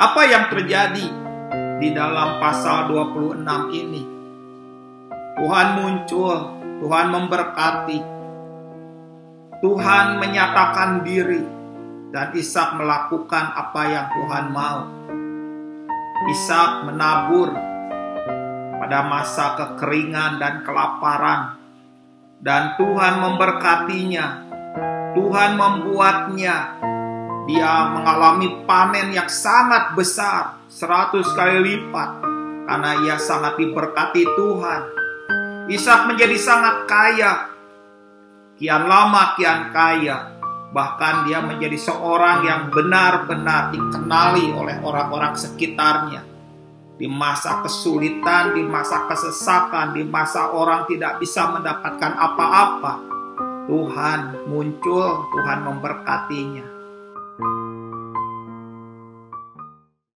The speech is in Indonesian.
Apa yang terjadi di dalam pasal 26 ini? Tuhan muncul, Tuhan memberkati, Tuhan menyatakan diri, dan Ishak melakukan apa yang Tuhan mau. Ishak menabur pada masa kekeringan dan kelaparan, dan Tuhan memberkatinya. Tuhan membuatnya dia mengalami panen yang sangat besar, seratus kali lipat, karena ia sangat diberkati Tuhan. Ishak menjadi sangat kaya, kian lama kian kaya, bahkan dia menjadi seorang yang benar-benar dikenali oleh orang-orang sekitarnya. Di masa kesulitan, di masa kesesakan, di masa orang tidak bisa mendapatkan apa-apa, Tuhan muncul, Tuhan memberkatinya. Thank you.